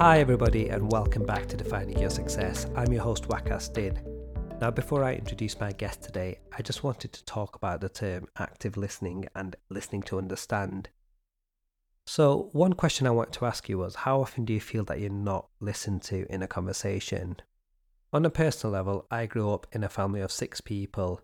Hi, everybody, and welcome back to Defining Your Success. I'm your host, Wakas Din. Now, before I introduce my guest today, I just wanted to talk about the term active listening and listening to understand. So, one question I want to ask you was how often do you feel that you're not listened to in a conversation? On a personal level, I grew up in a family of six people,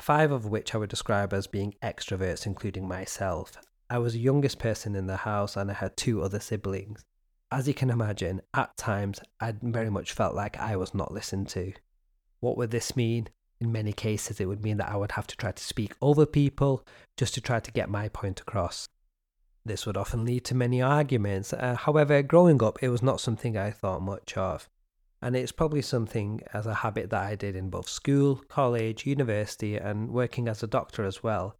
five of which I would describe as being extroverts, including myself. I was the youngest person in the house and I had two other siblings. As you can imagine, at times I very much felt like I was not listened to. What would this mean? In many cases, it would mean that I would have to try to speak over people just to try to get my point across. This would often lead to many arguments. Uh, however, growing up, it was not something I thought much of. And it's probably something as a habit that I did in both school, college, university, and working as a doctor as well.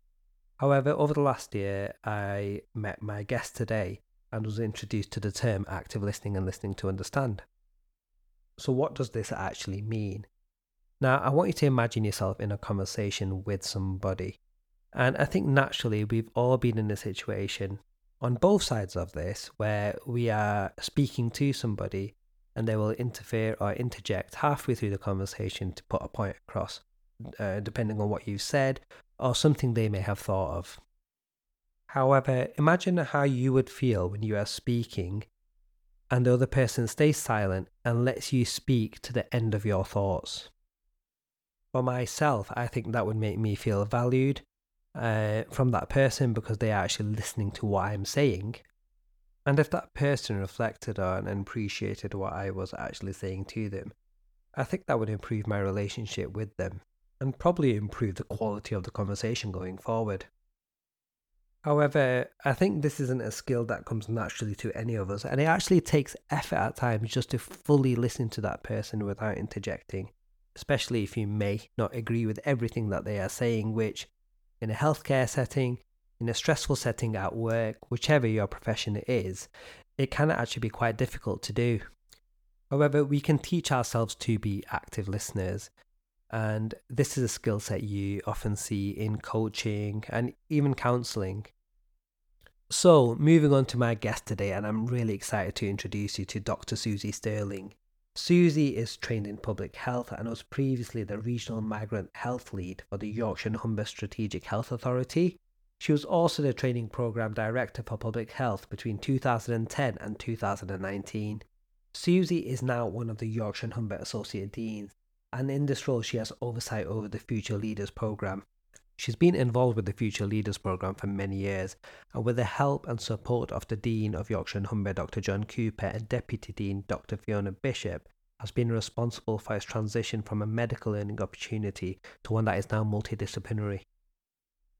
However, over the last year, I met my guest today and was introduced to the term active listening and listening to understand. So, what does this actually mean? Now, I want you to imagine yourself in a conversation with somebody. And I think naturally we've all been in a situation on both sides of this where we are speaking to somebody and they will interfere or interject halfway through the conversation to put a point across, uh, depending on what you've said or something they may have thought of. However, imagine how you would feel when you are speaking and the other person stays silent and lets you speak to the end of your thoughts. For myself, I think that would make me feel valued uh, from that person because they are actually listening to what I'm saying. And if that person reflected on and appreciated what I was actually saying to them, I think that would improve my relationship with them and probably improve the quality of the conversation going forward. However, I think this isn't a skill that comes naturally to any of us, and it actually takes effort at times just to fully listen to that person without interjecting especially if you may not agree with everything that they are saying, which in a healthcare setting, in a stressful setting at work, whichever your profession is, it can actually be quite difficult to do. However, we can teach ourselves to be active listeners, and this is a skill set you often see in coaching and even counseling. So, moving on to my guest today, and I'm really excited to introduce you to Dr. Susy Stirling. Susy is trained in public health and was previously the regional migrant health lead for the Yorkshire and Humber Strategic Health Authority. She was also the training program director for public health between 2010 and 2019. Susy is now one of the Yorkshire and Humber Associate Deans, and in this role, she has oversight over the Future Leaders program. She's been involved with the Future Leaders program for many years, and with the help and support of the Dean of Yorkshire and Humber, Dr. John Cooper, and Deputy Dean, Dr. Fiona Bishop, has been responsible for its transition from a medical learning opportunity to one that is now multidisciplinary.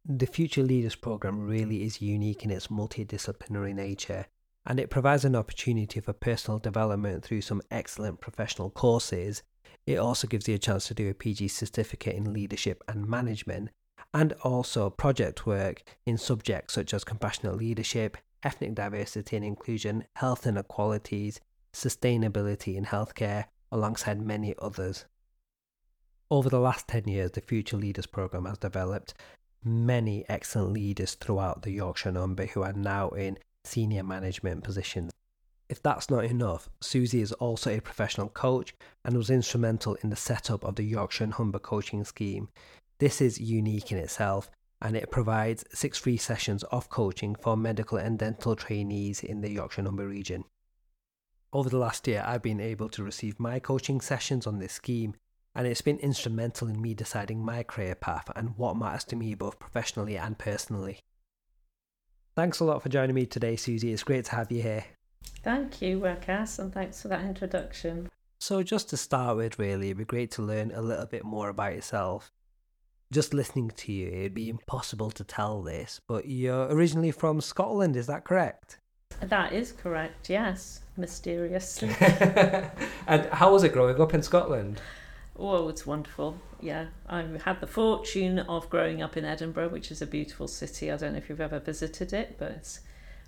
The Future Leaders program really is unique in its multidisciplinary nature, and it provides an opportunity for personal development through some excellent professional courses. It also gives you a chance to do a PG certificate in leadership and management and also project work in subjects such as compassionate leadership, ethnic diversity and inclusion, health inequalities, sustainability in healthcare, alongside many others. Over the last 10 years, the Future Leaders Programme has developed many excellent leaders throughout the Yorkshire number who are now in senior management positions. If that's not enough, Susy is also a professional coach and was instrumental in the setup of the Yorkshire and Humber coaching scheme, this is unique in itself and it provides six free sessions of coaching for medical and dental trainees in the Yorkshire and Humber region. Over the last year, I've been able to receive my coaching sessions on this scheme, and it's been instrumental in me deciding my career path and what matters to me both professionally and personally. Thanks a lot for joining me today, Susy. It's great to have you here. Thank you, Wakas, and thanks for that introduction. So, just to start with, really, it'd be great to learn a little bit more about yourself just listening to you, it'd be impossible to tell this, but you're originally from Scotland, is that correct? That is correct, yes, mysteriously. and how was it growing up in Scotland? Oh, it's wonderful. Yeah, I had the fortune of growing up in Edinburgh, which is a beautiful city. I don't know if you've ever visited it, but it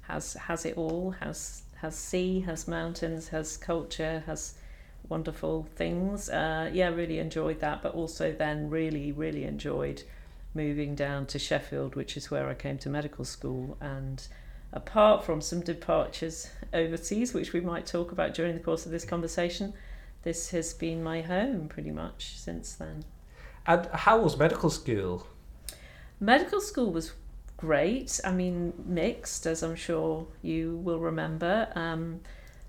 has has it all. has has sea, has mountains, has culture, has wonderful things. Uh, yeah, really enjoyed that, but also then really, really enjoyed moving down to Sheffield, which is where I came to medical school, and apart from some departures overseas, which we might talk about during the course of this conversation, this has been my home pretty much since then. And how was medical school? Medical school was great. I mean, mixed, as I'm sure you will remember. Um,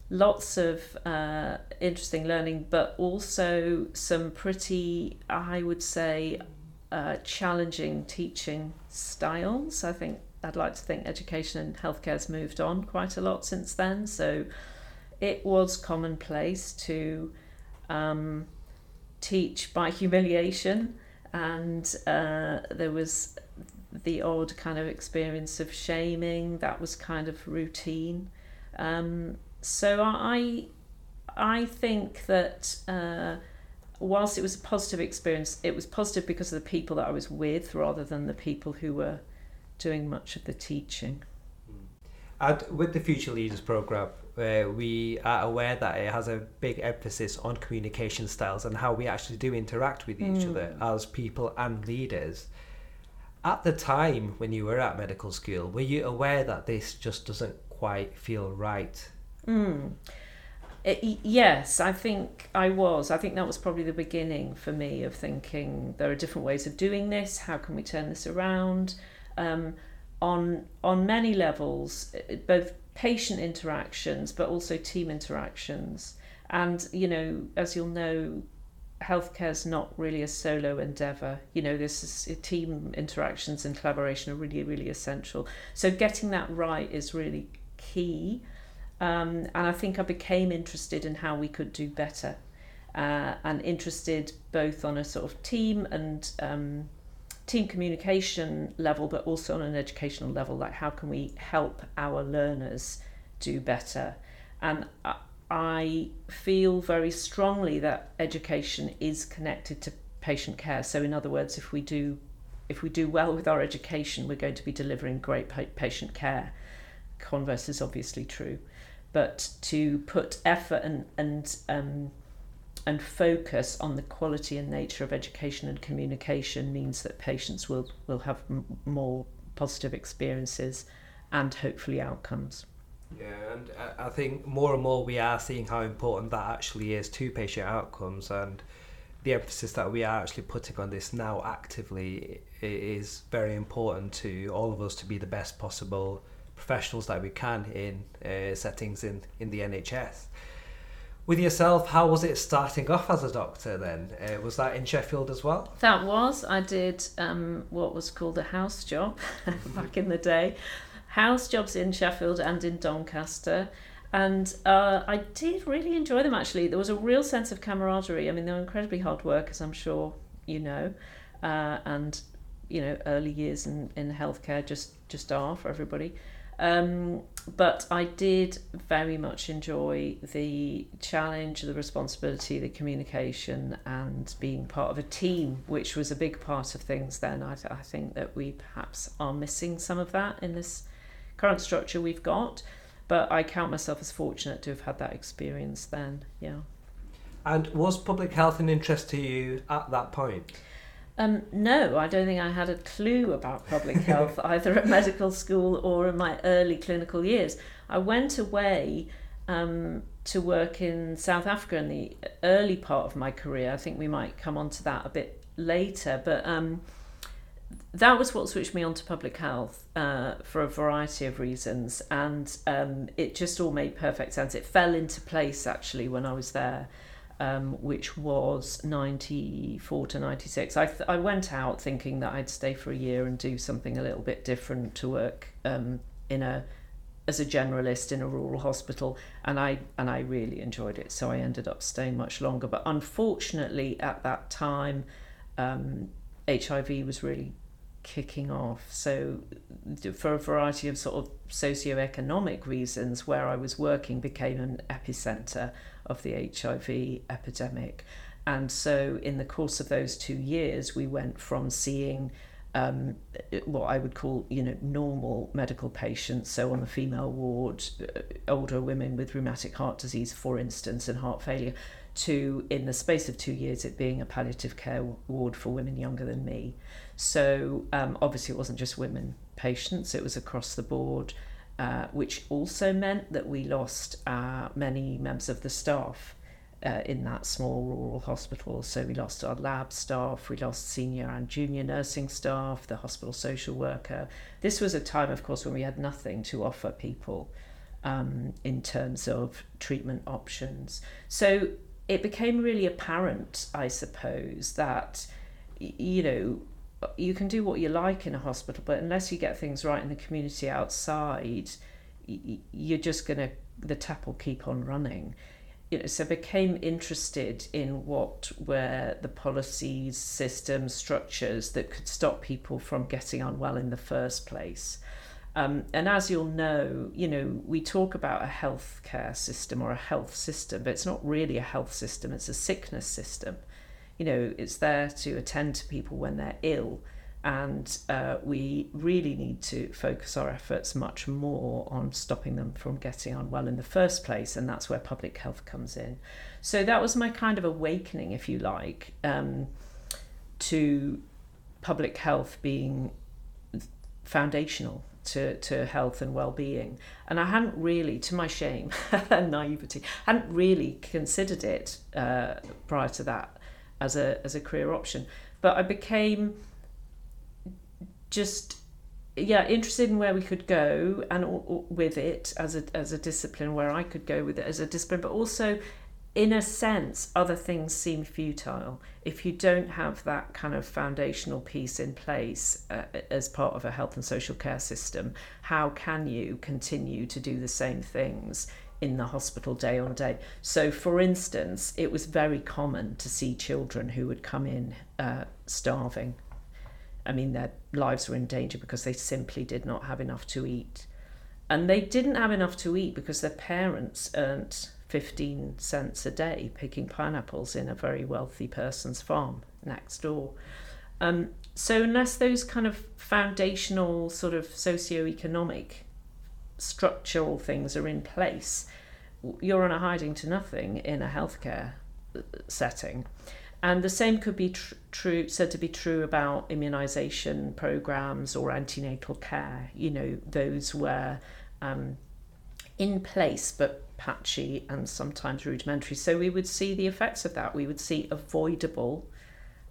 lots of uh, interesting learning, but also some pretty, I would say, uh, challenging teaching styles. I think I'd like to think education and healthcare has moved on quite a lot since then. So it was commonplace to um, teach by humiliation, and uh, there was the odd kind of experience of shaming that was kind of routine. Um, so I, I think that uh, whilst it was a positive experience, it was positive because of the people that I was with rather than the people who were doing much of the teaching. And with the Future Leaders Programme, uh, we are aware that it has a big emphasis on communication styles and how we actually do interact with each mm. other as people and leaders. At the time when you were at medical school, were you aware that this just doesn't quite feel right? Mm. It, yes, I think I was. I think that was probably the beginning for me of thinking there are different ways of doing this. How can we turn this around? Um, on on many levels, both patient interactions but also team interactions. And you know, as you'll know, healthcare is not really a solo endeavor. You know, this is team interactions and collaboration are really really essential. So getting that right is really key. Um, and I think I became interested in how we could do better uh, and interested both on a sort of team and um, team communication level, but also on an educational level. Like, how can we help our learners do better? And I feel very strongly that education is connected to patient care. So, in other words, if we do if we do well with our education, we're going to be delivering great patient care. Converse is obviously true but to put effort and and um, and focus on the quality and nature of education and communication means that patients will will have m- more positive experiences and hopefully outcomes. Yeah, and I think more and more we are seeing how important that actually is to patient outcomes and the emphasis that we are actually putting on this now actively is very important to all of us to be the best possible professionals that we can in uh, settings in, in the NHS. With yourself, how was it starting off as a doctor then? Uh, was that in Sheffield as well? That was. I did um, what was called a house job back in the day. House jobs in Sheffield and in Doncaster. And uh, I did really enjoy them actually. There was a real sense of camaraderie. I mean, they were incredibly hard work, as I'm sure you know. Uh, and, you know, early years in, in healthcare just, just are for everybody. Um, but I did very much enjoy the challenge, the responsibility, the communication, and being part of a team, which was a big part of things then. I, I think that we perhaps are missing some of that in this current structure we've got, but I count myself as fortunate to have had that experience then, yeah. And was public health an interest to you at that point? Um, no, I don't think I had a clue about public health either at medical school or in my early clinical years. I went away um, to work in South Africa in the early part of my career. I think we might come on to that a bit later, but um, that was what switched me on to public health uh, for a variety of reasons, and um, it just all made perfect sense. It fell into place actually when I was there um, which was 94 to 96. I, th- I went out thinking that I'd stay for a year and do something a little bit different to work um, in a as a generalist in a rural hospital and I and I really enjoyed it so I ended up staying much longer but unfortunately at that time um, HIV was really kicking off so for a variety of sort of socio-economic reasons where I was working became an epicenter of the HIV epidemic. And so, in the course of those two years, we went from seeing um, what I would call, you know, normal medical patients. So on the female ward, uh, older women with rheumatic heart disease, for instance, and heart failure, to in the space of two years, it being a palliative care ward for women younger than me. So um, obviously, it wasn't just women patients; it was across the board uh, which also meant that we lost uh, many members of the staff uh, in that small rural hospital. So we lost our lab staff, we lost senior and junior nursing staff, the hospital social worker. This was a time, of course, when we had nothing to offer people um, in terms of treatment options. So it became really apparent, I suppose, that, you know, you can do what you like in a hospital, but unless you get things right in the community outside, you're just going to, the tap will keep on running you know, so became interested in what were the policies, systems, structures that could stop people from getting unwell in the first place. Um, and as you'll know, you know, we talk about a healthcare system or a health system, but it's not really a health system, it's a sickness system. You know, it's there to attend to people when they're ill and uh, we really need to focus our efforts much more on stopping them from getting unwell in the first place, and that's where public health comes in. So that was my kind of awakening, if you like, um, to public health being foundational to, to health and well-being and i hadn't really to my shame and naivety hadn't really considered it uh, prior to that as a as a career option. But i became just yeah interested in where we could go and with it as a as a discipline where I could go with it as a discipline. But also in a sense other things seem futile. If you don't have that kind of foundational piece in place uh, as part of a health and social care system how can you continue to do the same things in the hospital day on day so for instance it was very common to see children who would come in uh, starving I mean, their lives were in danger because they simply did not have enough to eat. And they didn't have enough to eat because their parents earned 15 cents a day picking pineapples in a very wealthy person's farm next door. Um, so, unless those kind of foundational, sort of socio-economic, structural things are in place, you're on a hiding to nothing in a healthcare uh, setting. And the same could be tr- true, said to be true about immunization programs or antenatal care. You know, those were um, in place but patchy and sometimes rudimentary. So we would see the effects of that. We would see avoidable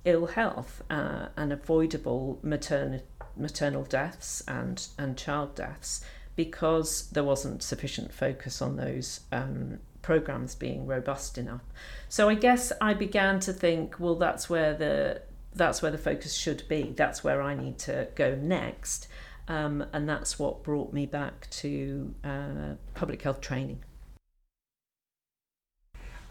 ill health uh, and avoidable maternal maternal deaths and and child deaths because there wasn't sufficient focus on those um, programs being robust enough. So I guess I began to think, well, that's where the that's where the focus should be. That's where I need to go next, um, and that's what brought me back to uh, public health training.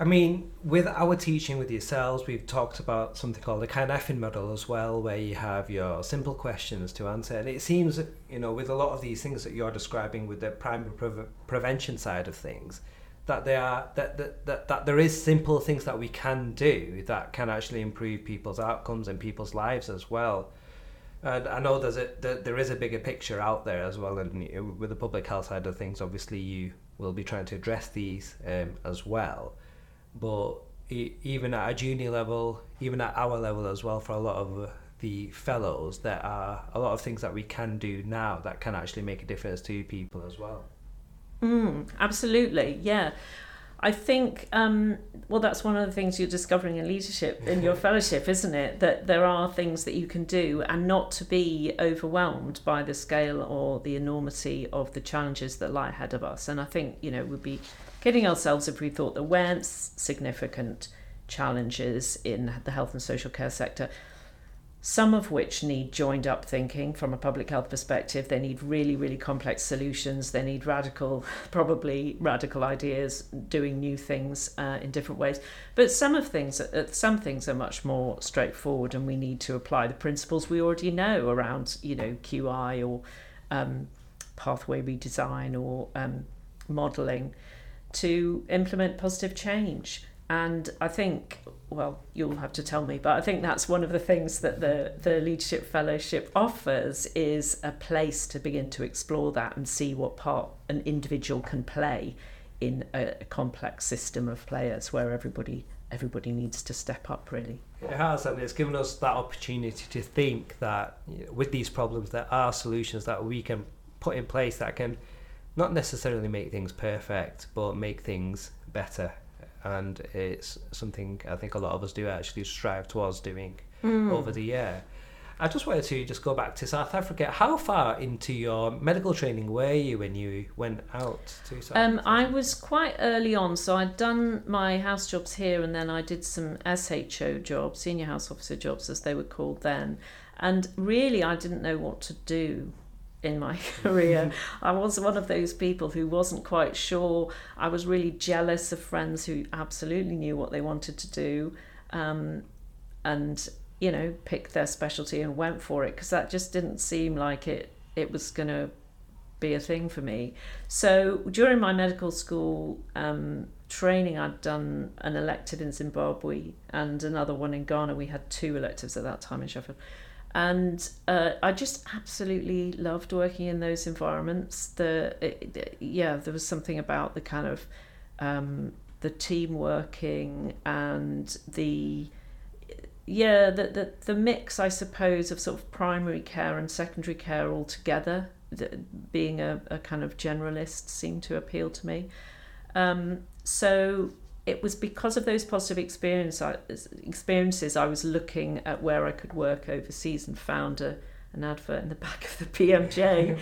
I mean, with our teaching with yourselves, we've talked about something called the Cynefin model as well, where you have your simple questions to answer. And it seems, you know, with a lot of these things that you're describing with the primary pre- prevention side of things, that there are that, that, that, that there is simple things that we can do that can actually improve people's outcomes and people's lives as well. And I know there's a there, there is a bigger picture out there as well, and with the public health side of things, obviously you will be trying to address these um, as well. But even at a junior level, even at our level as well, for a lot of the fellows, there are a lot of things that we can do now that can actually make a difference to people as well. Mm, absolutely, yeah. I think, um, well, that's one of the things you're discovering in leadership in your fellowship, isn't it? That there are things that you can do and not to be overwhelmed by the scale or the enormity of the challenges that lie ahead of us. And I think, you know, we'd be kidding ourselves if we thought there weren't significant challenges in the health and social care sector some of which need joined up thinking from a public health perspective. They need really, really complex solutions. They need radical, probably radical ideas, doing new things uh, in different ways. But some of things, uh, some things are much more straightforward, and we need to apply the principles we already know around, you know, QI or um, pathway redesign or um, modelling to implement positive change. And I think, well, you'll have to tell me, but I think that's one of the things that the, the Leadership Fellowship offers is a place to begin to explore that and see what part an individual can play in a, complex system of players where everybody everybody needs to step up really. It has, and it's given us that opportunity to think that with these problems there are solutions that we can put in place that can not necessarily make things perfect, but make things better. And it's something I think a lot of us do actually strive towards doing Mm. over the year. I just wanted to just go back to South Africa. How far into your medical training were you when you went out to South Um, Africa? I was quite early on, so I'd done my house jobs here, and then I did some SHO jobs, senior house officer jobs, as they were called then. And really, I didn't know what to do in my career. I was one of those people who wasn't quite sure. I was really jealous of friends who absolutely knew what they wanted to do, um, and you know, picked their specialty and went for it because that just didn't seem like it. It was going to be a thing for me. So during my medical school um, training, I'd done an elective in Zimbabwe and another one in Ghana. We had two electives at that time in Sheffield. And uh, I just absolutely loved working in those environments. The it, yeah, there was something about the kind of um, the team working and the yeah the, the the mix I suppose of sort of primary care and secondary care all together the, being a, a kind of generalist seemed to appeal to me um, so it was because of those positive experience experiences I was looking at where I could work overseas and found a, an advert in the back of the BMJ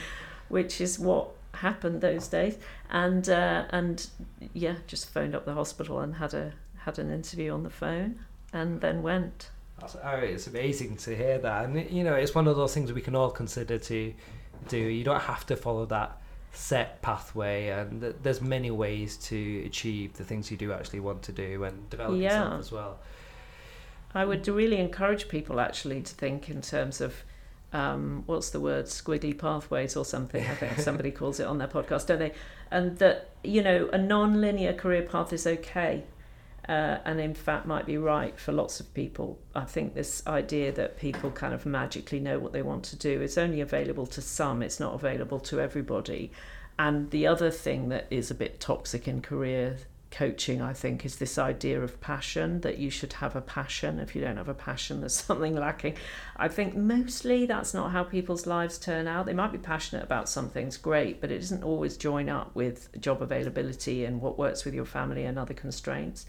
which is what happened those days. And uh, and yeah just phoned up the hospital and had a had an interview on the phone and then went. Oh, it's amazing to hear that, and you know, it's one of those things we can all consider to do. You don't have to follow that set pathway, and th- there's many ways to achieve the things you do actually want to do and develop Yeah. yourself as well. I would really encourage people actually to think in terms of um, what's the word, squiggly pathways or something. I think somebody calls it on their podcast, don't they? And that you know a non-linear career path is okay, uh, and in fact might be right for lots of people. I think this idea that people kind of magically know what they want to do is only available to some. It's not available to everybody. And the other thing that is a bit toxic in career coaching, I think, is this idea of passion that you should have a passion. If you don't have a passion, there's something lacking. I think mostly that's not how people's lives turn out. They might be passionate about some things, great, but it doesn't always join up with job availability and what works with your family and other constraints.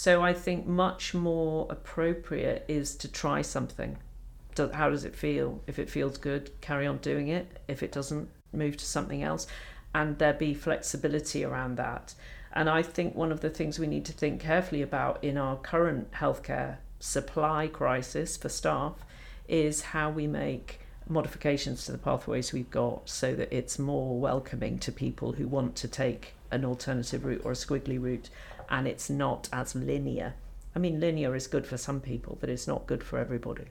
So I think much more appropriate is to try something. How does it feel? If it feels good, carry on doing it. If it doesn't, move to something else. And there be flexibility around that. And I think one of the things we need to think carefully about in our current healthcare supply crisis for staff is how we make modifications to the pathways we've got so that it's more welcoming to people who want to take an alternative route or a squiggly route and it's not as linear. I mean, linear is good for some people, but it's not good for everybody.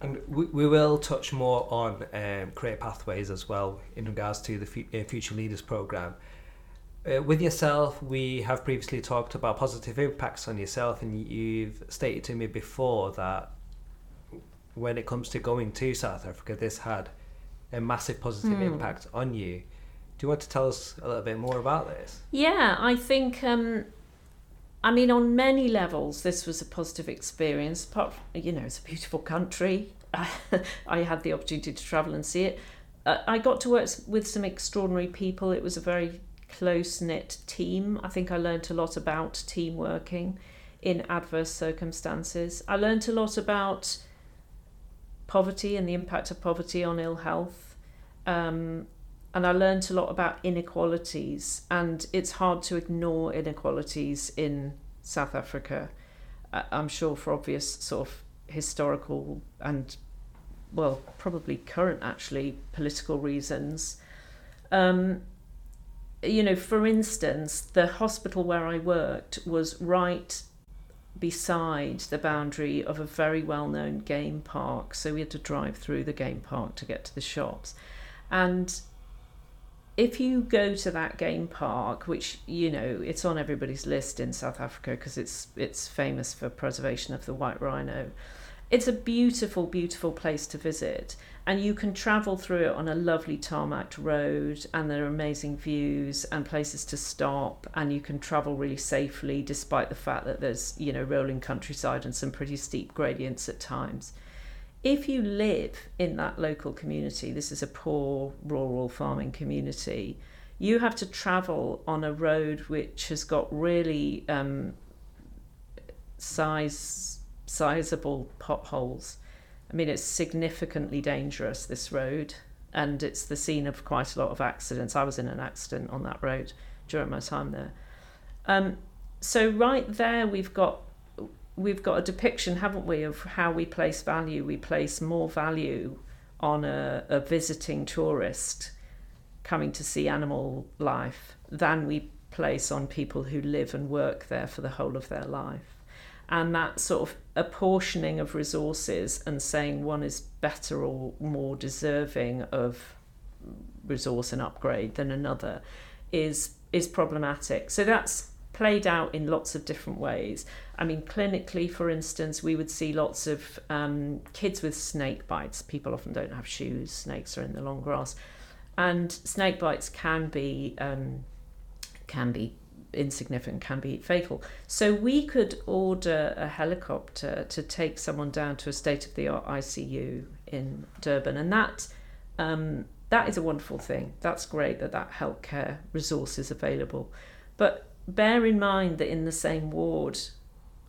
And we, we will touch more on um, career pathways as well in regards to the fu- uh, Future Leaders Programme. Uh, with yourself, we have previously talked about positive impacts on yourself, and you've stated to me before that when it comes to going to South Africa, this had a massive positive Hmm. impact on you. Do you want to tell us a little bit more about this? Yeah, I think. Um, I mean, on many levels, this was a positive experience. Apart, from, you know, it's a beautiful country. I had the opportunity to travel and see it. Uh, I got to work with some extraordinary people. It was a very close knit team. I think I learned a lot about team working in adverse circumstances. I learned a lot about poverty and the impact of poverty on ill health. Um, and I learnt a lot about inequalities, and it's hard to ignore inequalities in South Africa. I'm sure for obvious sort of historical and, well, probably current actually political reasons. Um, you know, for instance, the hospital where I worked was right beside the boundary of a very well known game park, so we had to drive through the game park to get to the shops. And if you go to that game park, which you know it's on everybody's list in South Africa because it's it's famous for preservation of the white rhino, it's a beautiful, beautiful place to visit, and you can travel through it on a lovely tarmac road, and there are amazing views and places to stop, and you can travel really safely despite the fact that there's you know rolling countryside and some pretty steep gradients at times if you live in that local community, this is a poor rural farming community, you have to travel on a road which has got really um, size sizable potholes. I mean, it's significantly dangerous this road, and it's the scene of quite a lot of accidents. I was in an accident on that road during my time there. Um, so right there, we've got we've got a depiction, haven't we, of how we place value. We place more value on a, a visiting tourist coming to see animal life than we place on people who live and work there for the whole of their life. And that sort of apportioning of resources and saying one is better or more deserving of resource and upgrade than another is is problematic. So that's played out in lots of different ways. I mean, clinically, for instance, we would see lots of um, kids with snake bites. People often don't have shoes, snakes are in the long grass. And snake bites can be um, can be insignificant, can be fatal. So we could order a helicopter to take someone down to a state of the art ICU in Durban, and that um, that is a wonderful thing. That's great that that healthcare resource is available, but bear in mind that in the same ward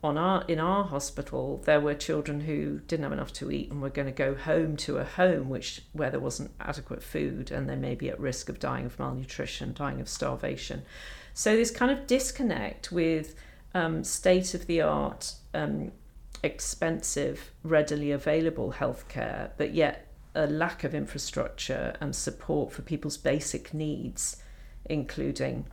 on our in our hospital there were children who didn't have enough to eat and were going to go home to a home which where there wasn't adequate food and they may be at risk of dying of malnutrition dying of starvation. So this kind of disconnect with um, state of the art um, expensive readily available healthcare but yet a lack of infrastructure and support for people's basic needs including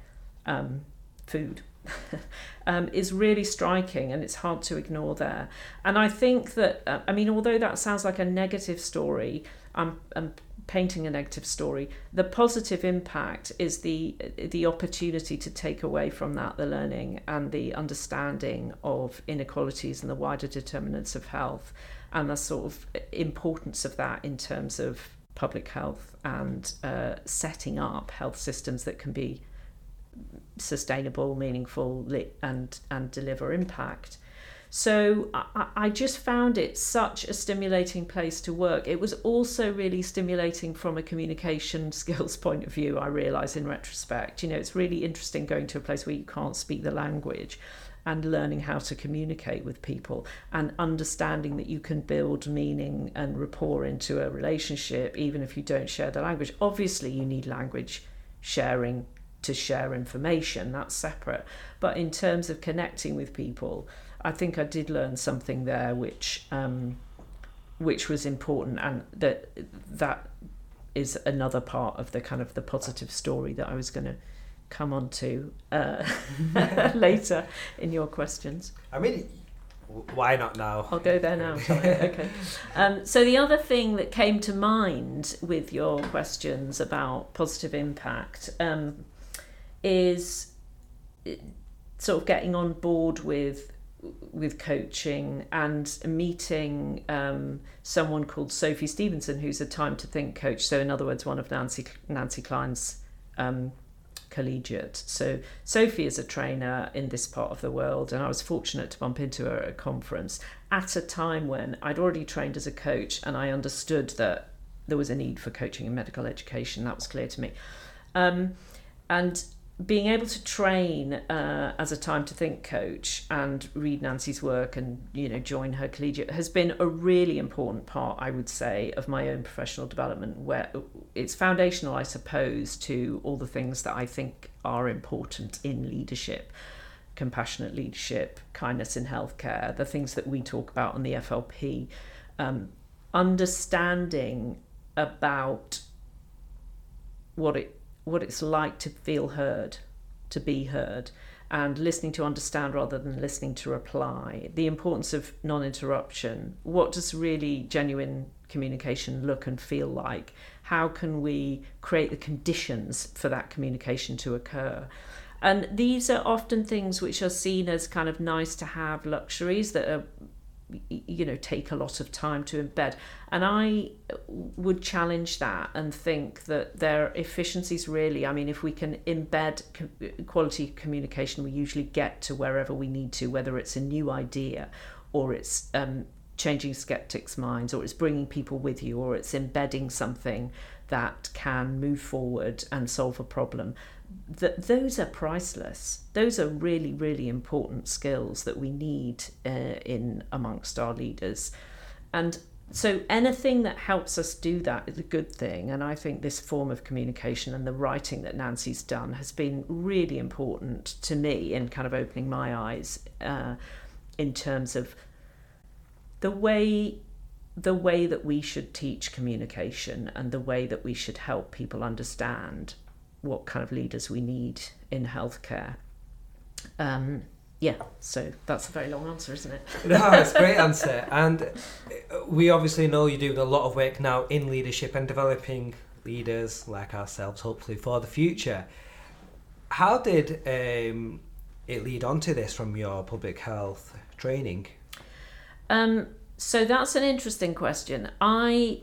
um, food um, is really striking and it's hard to ignore there. And I think that, uh, I mean, although that sounds like a negative story, I'm, I'm painting a negative story. The positive impact is the the opportunity to take away from that the learning and the understanding of inequalities and the wider determinants of health and the sort of importance of that in terms of public health and uh, setting up health systems that can be sustainable, meaningful, and and deliver impact. So I, I just found it such a stimulating place to work. It was also really stimulating from a communication skills point of view. I realise in retrospect, you know, it's really interesting going to a place where you can't speak the language and learning how to communicate with people and understanding that you can build meaning and rapport into a relationship even if you don't share the language. Obviously, you need language sharing to share information, that's separate. But in terms of connecting with people, I think I did learn something there which um, which was important and that that is another part of the kind of the positive story that I was going to come on to uh, later in your questions. I mean, why not now? I'll go there now. okay. Um, so the other thing that came to mind with your questions about positive impact um, is sort of getting on board with with coaching and meeting um, someone called Sophie Stevenson, who's a time to think coach. So, in other words, one of Nancy Nancy Kline's um, collegiate. So, Sophie is a trainer in this part of the world, and I was fortunate to bump into her at a conference at a time when I'd already trained as a coach, and I understood that there was a need for coaching in medical education. That was clear to me. Um, and being able to train uh, as a time to think coach and read Nancy's work and you know join her collegiate has been a really important part I would say of my own professional development where it's foundational I suppose to all the things that I think are important in leadership. Compassionate leadership kindness in healthcare the things that we talk about on the FLP um, understanding about what it what it's like to feel heard, to be heard, and listening to understand rather than listening to reply. The importance of non interruption. What does really genuine communication look and feel like? How can we create the conditions for that communication to occur? And these are often things which are seen as kind of nice to have luxuries that are you know take a lot of time to embed. And i would challenge that and think that their efficiencies really i mean if we can embed quality communication we usually get to wherever we need to whether it's a new idea or it's um, changing skeptics minds or it's bringing people with you or it's embedding something that can move forward and solve a problem that those are priceless. Those are really really important skills that we need uh, in amongst our leaders. And so anything that helps us do that is a good thing. And i think this form of communication and the writing that nancy's done has been really important to me in kind of opening my eyes uh, in terms of the way the way that we should teach communication and the way that we should help people understand what kind of leaders we need in healthcare um, yeah, so that's a very long answer, isn't it? no, it's a great answer. And we obviously know you're doing a lot of work now in leadership and developing leaders like ourselves, hopefully, for the future. How did um, it lead on to this from your public health training? Um, so that's an interesting question. I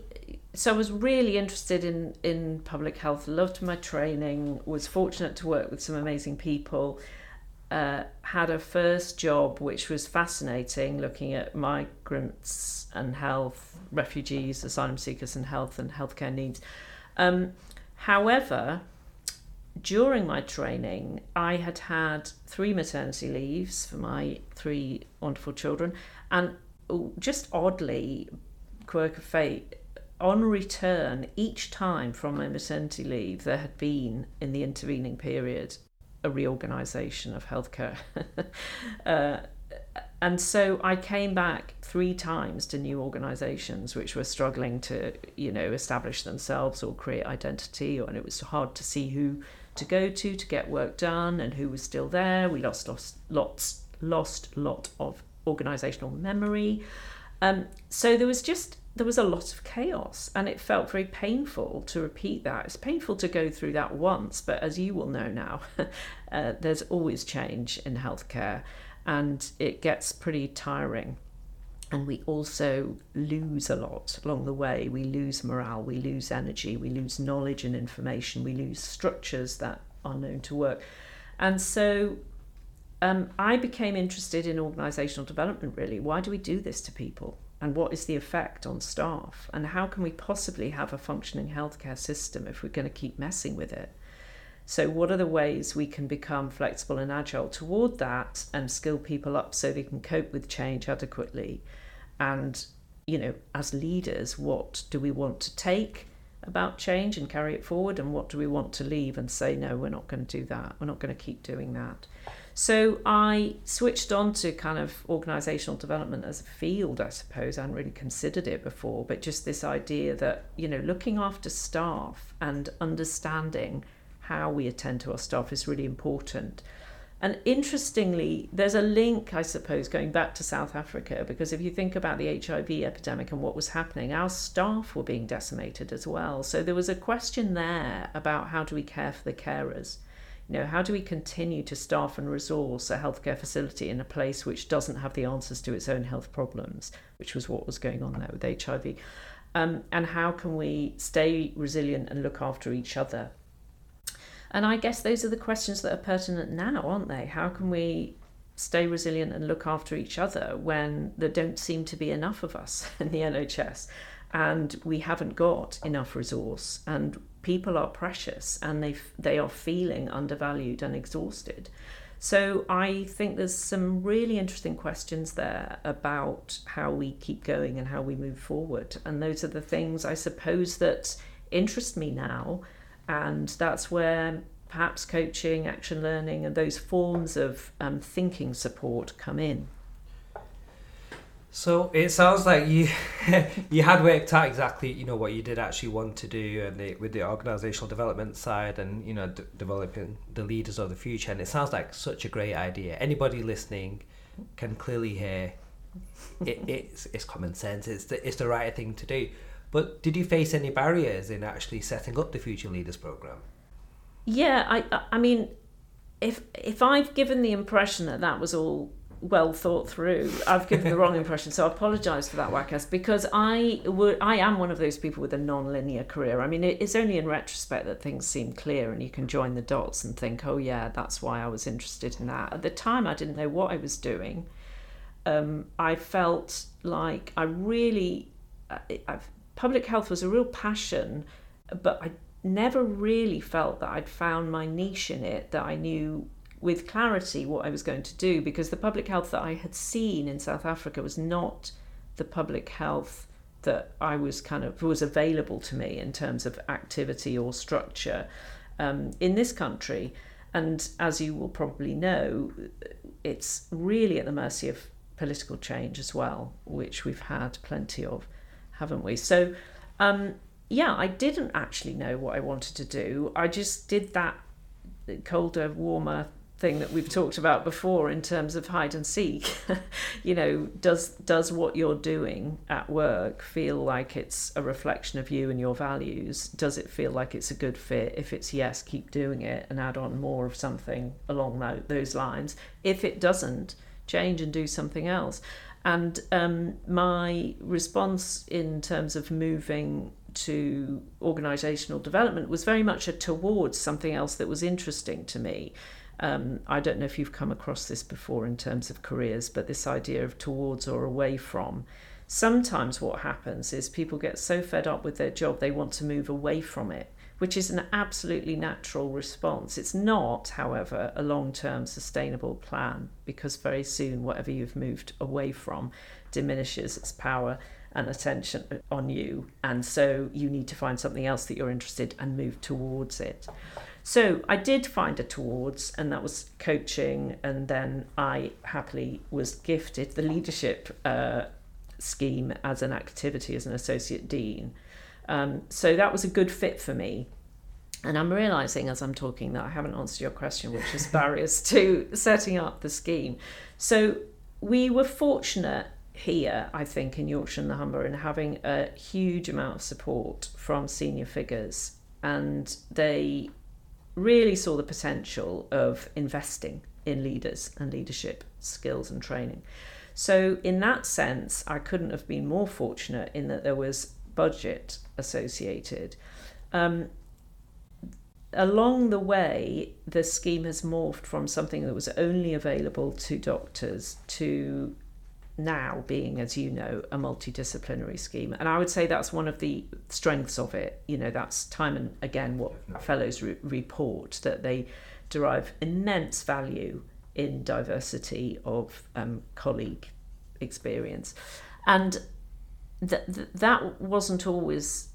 so I was really interested in in public health. Loved my training. Was fortunate to work with some amazing people uh, had a first job which was fascinating, looking at migrants and health, refugees, asylum seekers, and health and healthcare needs. Um, however, during my training, I had had three maternity leaves for my three wonderful children, and just oddly, quirk of fate, on return, each time from my maternity leave, there had been in the intervening period a reorganisation of healthcare. uh, and so I came back three times to new organisations which were struggling to, you know, establish themselves or create identity, or, and it was hard to see who to go to to get work done and who was still there. We lost lost lots lost lot of organisational memory. Um, so there was just there was a lot of chaos and it felt very painful to repeat that. It's painful to go through that once, but as you will know now, uh, there's always change in healthcare and it gets pretty tiring. And we also lose a lot along the way. We lose morale, we lose energy, we lose knowledge and information, we lose structures that are known to work. And so um, I became interested in organisational development really. Why do we do this to people? And what is the effect on staff? And how can we possibly have a functioning healthcare system if we're going to keep messing with it? So what are the ways we can become flexible and agile toward that and skill people up so they can cope with change adequately? And you know as leaders what do we want to take about change and carry it forward? And what do we want to leave and say no we're not going to do that. We're not going to keep doing that so I switched on to kind of organisational development as a field, I suppose. I hadn't really considered it before, but just this idea that, you know, looking after staff and understanding how we attend to our staff is really important. And interestingly, there's a link, I suppose, going back to South Africa, because if you think about the HIV epidemic and what was happening, our staff were being decimated as well. So there was a question there about how do we care for the carers you know, how do we continue to staff and resource a healthcare facility in a place which doesn't have the answers to its own health problems, which was what was going on there with HIV? Um, and how can we stay resilient and look after each other? And I guess those are the questions that are pertinent now, aren't they? How can we stay resilient and look after each other when there don't seem to be enough of us in the NHS and we haven't got enough resource and people are precious and they they are feeling undervalued and exhausted. So I think there's some really interesting questions there about how we keep going and how we move forward. And those are the things I suppose that interest me now. And that's where perhaps coaching, action learning, and those forms of um, thinking support come in. So it sounds like you you had worked out exactly you know what you did actually want to do and the, with the organizational development side and you know d- developing the leaders of the future and it sounds like such a great idea. Anybody listening can clearly hear it, it's it's common sense. It's the, it's the right thing to do. But did you face any barriers in actually setting up the Future Leaders program? Yeah, I I mean, if if I've given the impression that that was all well thought through. I've given the wrong impression, so I apologise for that, Wakas, because I would I am one of those people with a non-linear career. I mean, it's only in retrospect that things seem clear, and you can join the dots and think, oh yeah, that's why I was interested in that. At the time, I didn't know what I was doing. Um, I felt like I really, I've, public health was a real passion but I never really felt that I'd found my niche in it, that I knew with clarity what I was going to do, because the public health that I had seen in South Africa was not the public health that I was kind of was available to me in terms of activity or structure um, in this country. And as you will probably know, it's really at the mercy of political change as well, which we've had plenty of, haven't we? So um, yeah, I didn't actually know what I wanted to do. I just did that colder, warmer thing that we've talked about before in terms of hide and seek. you know, does does what you're doing at work feel like it's a reflection of you and your values? Does it feel like it's a good fit? If it's yes, keep doing it and add on more of something along those lines. If it doesn't, change and do something else. And um, my response in terms of moving to organizational development was very much a towards something else that was interesting to me. Um, I don't know if you've come across this before in terms of careers, but this idea of towards or away from. Sometimes what happens is people get so fed up with their job they want to move away from it, which is an absolutely natural response. It's not, however, a long term sustainable plan because very soon whatever you've moved away from diminishes its power and attention on you. And so you need to find something else that you're interested and move towards it. So I did find a towards, and that was coaching. And then I happily was gifted the leadership uh, scheme as an activity as an associate dean. Um, so that was a good fit for me. And I'm realizing as I'm talking that I haven't answered your question, which is barriers to setting up the scheme. So we were fortunate here, I think, in Yorkshire and the Humber, in having a huge amount of support from senior figures. And they really saw the potential of investing in leaders and leadership skills and training. So, in that sense, I couldn't have been more fortunate in that there was budget associated. Um, along the way, the scheme has morphed from something that was only available to doctors to now being, as you know, a multidisciplinary scheme. And I would say that's one of the strengths of it. You know, that's time and again what fellows re- report that they derive immense value in diversity of um, colleague experience. And th- th- that wasn't always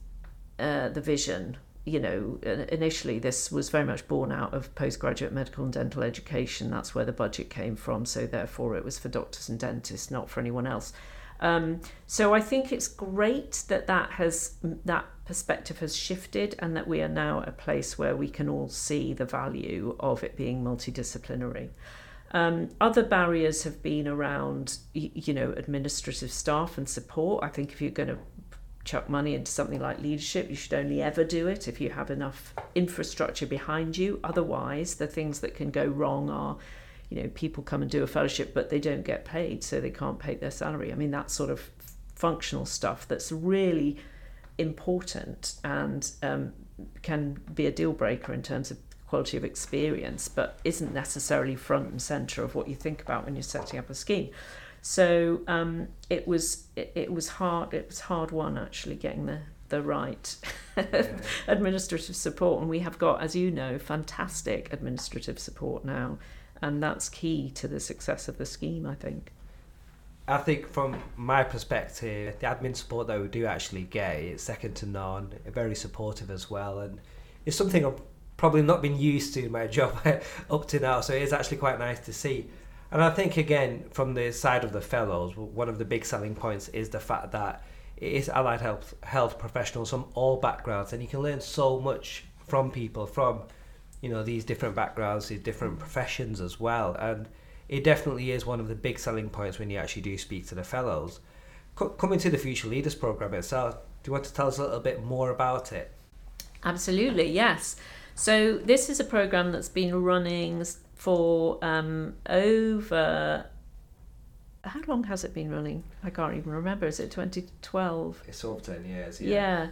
uh, the vision you know, initially this was very much born out of postgraduate medical and dental education. That's where the budget came from. So therefore, it was for doctors and dentists, not for anyone else. Um, so I think it's great that that has that perspective has shifted, and that we are now at a place where we can all see the value of it being multidisciplinary. Um, other barriers have been around, you know, administrative staff and support. I think if you're going to chuck money into something like leadership, you should only ever do it if you have enough infrastructure behind you. Otherwise, the things that can go wrong are, you know, people come and do a fellowship, but they don't get paid, so they can't pay their salary. I mean, that sort of functional stuff that's really important and um, can be a deal breaker in terms of quality of experience, but isn't necessarily front and center of what you think about when you're setting up a scheme. So um, it was it, it, was hard. It was hard one actually getting the the right yeah. administrative support, and we have got, as you know, fantastic administrative support now, and that's key to the success of the scheme. I think. I think from my perspective, the admin support that we do actually get is second to none. Very supportive as well, and it's something I've probably not been used to in my job up to now. So it is actually quite nice to see. And I think again, from the side of the fellows, one of the big selling points is the fact that it is allied health health professionals from all backgrounds, and you can learn so much from people from you know these different backgrounds, these different mm. professions as well. And it definitely is one of the big selling points when you actually do speak to the fellows. C- coming to the Future Leaders program itself, do you want to tell us a little bit more about it? Absolutely, yes. So this is a program that's been running for um, over. How long has it been running? I can't even remember. Is it 2012? It's over 10 years, yeah. Yeah.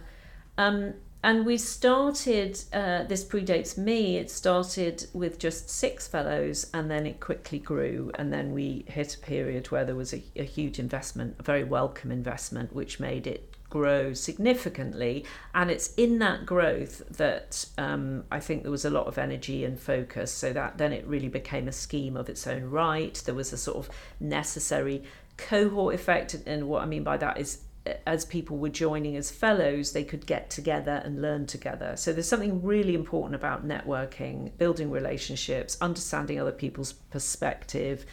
Um, and we started, uh, this predates me, it started with just six fellows and then it quickly grew. And then we hit a period where there was a, a huge investment, a very welcome investment, which made it grow significantly. And it's in that growth that um, I think there was a lot of energy and focus. So that then it really became a scheme of its own right. There was a sort of necessary cohort effect. And what I mean by that is as people were joining as fellows, they could get together and learn together. So there's something really important about networking, building relationships, understanding other people's perspective,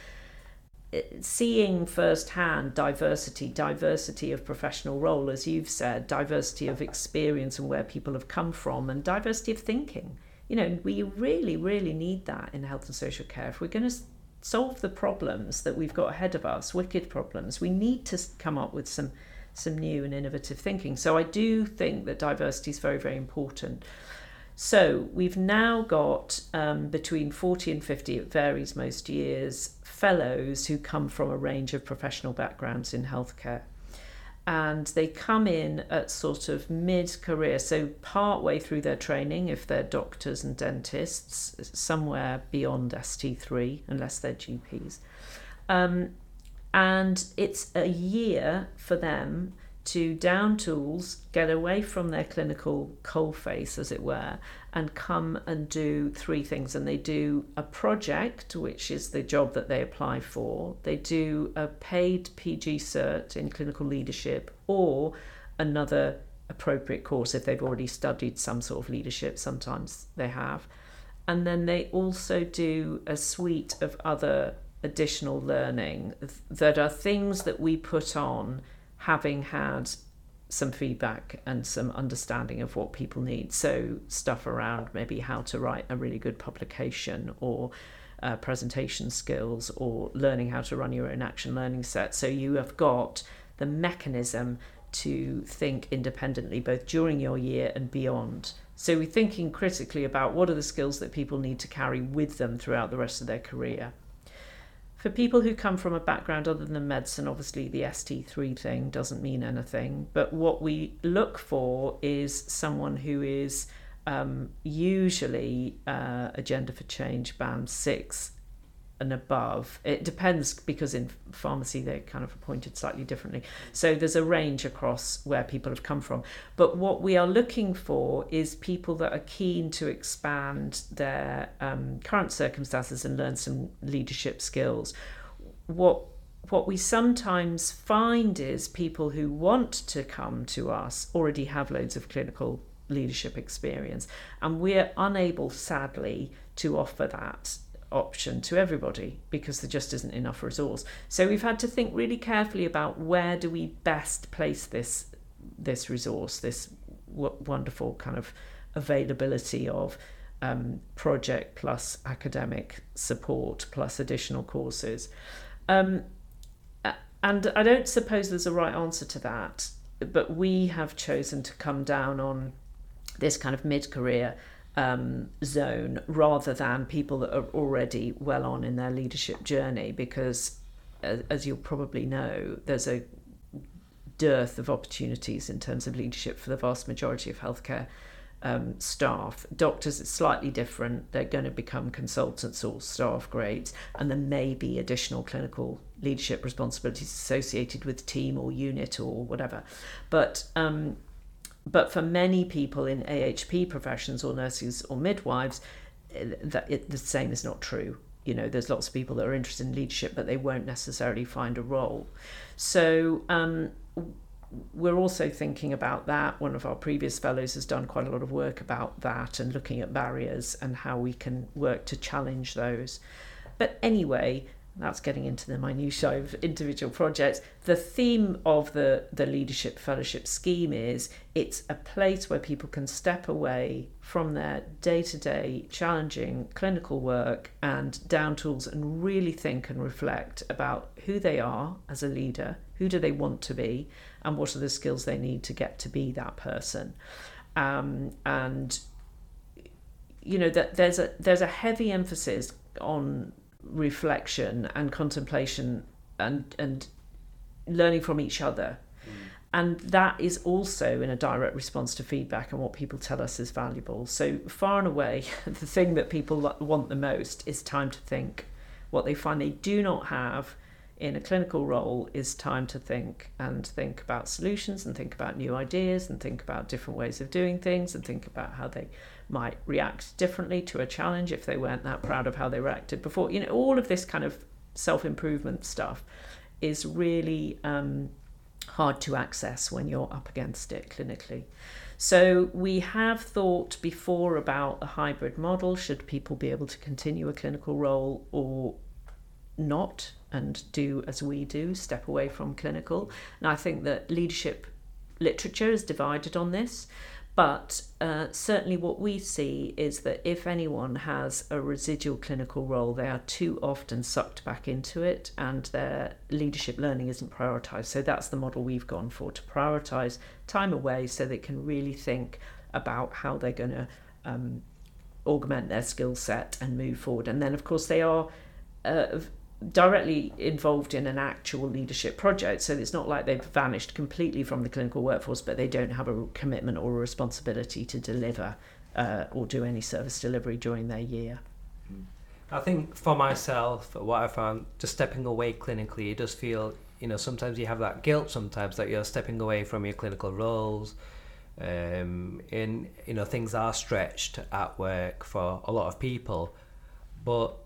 seeing firsthand diversity, diversity of professional role, as you've said, diversity of experience and where people have come from, and diversity of thinking. You know, we really, really need that in health and social care. If we're going to solve the problems that we've got ahead of us, wicked problems, we need to come up with some some new and innovative thinking. So I do think that diversity is very, very important. So we've now got um, between 40 and 50, it varies most years, fellows who come from a range of professional backgrounds in healthcare. And they come in at sort of mid career, so part way through their training, if they're doctors and dentists, somewhere beyond ST3, unless they're GPs. Um, and it's a year for them to down tools, get away from their clinical coal face, as it were, and come and do three things. And they do a project, which is the job that they apply for, they do a paid PG cert in clinical leadership, or another appropriate course if they've already studied some sort of leadership, sometimes they have. And then they also do a suite of other additional learning that are things that we put on having had some feedback and some understanding of what people need. So, stuff around maybe how to write a really good publication or uh, presentation skills or learning how to run your own action learning set. So, you have got the mechanism to think independently both during your year and beyond. So, we're thinking critically about what are the skills that people need to carry with them throughout the rest of their career for people who come from a background other than medicine, obviously the ST3 thing doesn't mean anything. But what we look for is someone who is um, usually uh, Agenda for Change Band 6 and above. It depends because in pharmacy they're kind of appointed slightly differently. So there's a range across where people have come from. But what we are looking for is people that are keen to expand their um, current circumstances and learn some leadership skills. What what we sometimes find is people who want to come to us already have loads of clinical leadership experience, and we're unable, sadly, to offer that option to everybody because there just isn't enough resource. So we've had to think really carefully about where do we best place this this resource, this w- wonderful kind of availability of um, project plus academic support plus additional courses. Um, and I don't suppose there's a right answer to that, but we have chosen to come down on this kind of mid career um, zone rather than people that are already well on in their leadership journey because as you'll probably know there's a dearth of opportunities in terms of leadership for the vast majority of healthcare um, staff. Doctors, it's slightly different. They're going to become consultants or staff grades, and there may be additional clinical leadership responsibilities associated with team or unit or whatever. But um, but for many people in AHP professions or nurses or midwives, eh, that it, the same is not true. You know, there's lots of people that are interested in leadership, but they won't necessarily find a role. So um, we're also thinking about that. One of our previous fellows has done quite a lot of work about that and looking at barriers and how we can work to challenge those. But anyway, that's getting into the minutiae of individual projects. The theme of the, the leadership fellowship scheme is it's a place where people can step away from their day to day challenging clinical work and down tools and really think and reflect about who they are as a leader, who do they want to be, and what are the skills they need to get to be that person. Um, and you know that there's a there's a heavy emphasis on reflection and contemplation and and learning from each other. Mm. and that is also in a direct response to feedback and what people tell us is valuable. So far and away the thing that people want the most is time to think. What they find they do not have in a clinical role is time to think and think about solutions and think about new ideas and think about different ways of doing things and think about how they might react differently to a challenge if they weren't that proud of how they reacted before. You know, all of this kind of self improvement stuff is really um, hard to access when you're up against it clinically. So we have thought before about a hybrid model. Should people be able to continue a clinical role or not and do as we do, step away from clinical? And I think that leadership literature is divided on this. But uh, certainly, what we see is that if anyone has a residual clinical role, they are too often sucked back into it and their leadership learning isn't prioritised. So, that's the model we've gone for to prioritise time away so they can really think about how they're going to um, augment their skill set and move forward. And then, of course, they are. Uh, directly involved in an actual leadership project. So it's not like they've vanished completely from the clinical workforce, but they don't have a commitment or a responsibility to deliver uh, or do any service delivery during their year. I think for myself, what I found, just stepping away clinically, it does feel, you know, sometimes you have that guilt sometimes that you're stepping away from your clinical roles. Um, in you know, things are stretched at work for a lot of people, but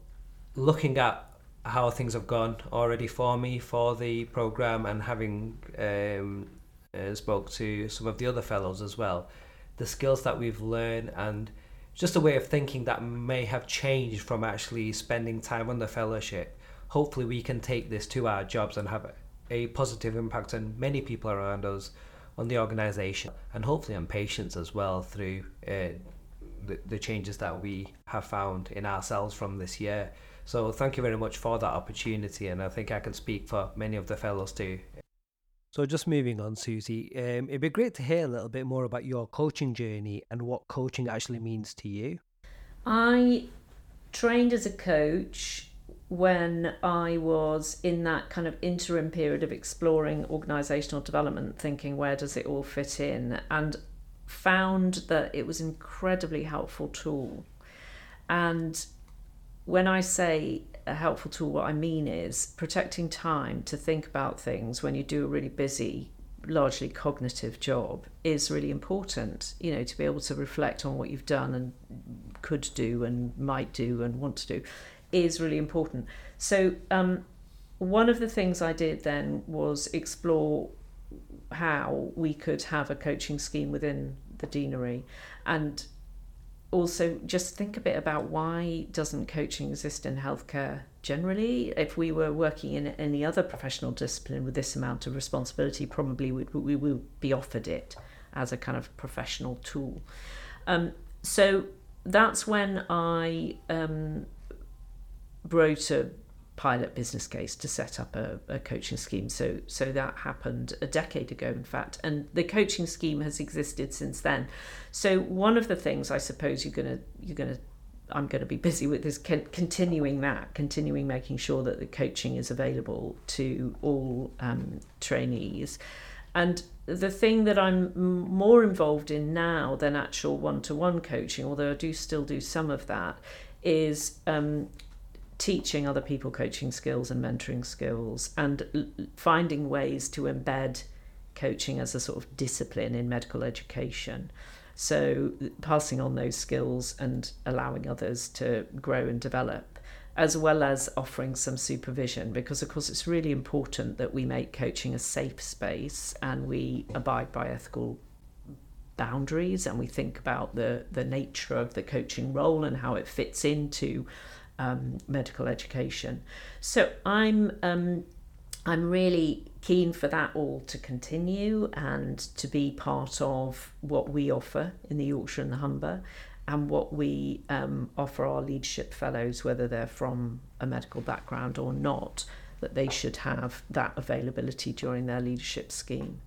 looking at how things have gone already for me for the program and having um, uh, spoke to some of the other fellows as well. The skills that we've learned and just a way of thinking that may have changed from actually spending time on the fellowship. Hopefully we can take this to our jobs and have a positive impact on many people around us on the organization and hopefully on patients as well through uh, the, the changes that we have found in ourselves from this year so thank you very much for that opportunity, and I think I can speak for many of the fellows too. So just moving on, Susy, um, it'd be great to hear a little bit more about your coaching journey and what coaching actually means to you. I trained as a coach when I was in that kind of interim period of exploring organisational development, thinking where does it all fit in, and found that it was an incredibly helpful tool. And when I say a helpful tool, what I mean is protecting time to think about things when you do a really busy, largely cognitive job is really important. You know, to be able to reflect on what you've done and could do and might do and want to do is really important. So, um, one of the things I did then was explore how we could have a coaching scheme within the deanery and also just think a bit about why doesn't coaching exist in healthcare generally? If we were working in any other professional discipline with this amount of responsibility probably we, we will be offered it as a kind of professional tool. Um, so that's when i um, wrote a pilot business case to set up a, a, coaching scheme. So so that happened a decade ago, in fact, and the coaching scheme has existed since then. So one of the things I suppose you're gonna you're gonna I'm going to be busy with is continuing that, continuing making sure that the coaching is available to all um, trainees. And the thing that I'm more involved in now than actual one to one coaching, although I do still do some of that, is um, teaching other people coaching skills and mentoring skills and finding ways to embed coaching as a sort of discipline in medical education. So, passing on those skills and allowing others to grow and develop, as well as offering some supervision, because of course it's really important that we make coaching a safe space and we abide by ethical boundaries and we think about the, the nature of the coaching role and how it fits into um, medical education. So I'm um, I'm really keen for that all to continue and to be part of what we offer in the Yorkshire and the Humber and what we um, offer our leadership fellows, whether they're from a medical background or not, that they should have that availability during their leadership scheme.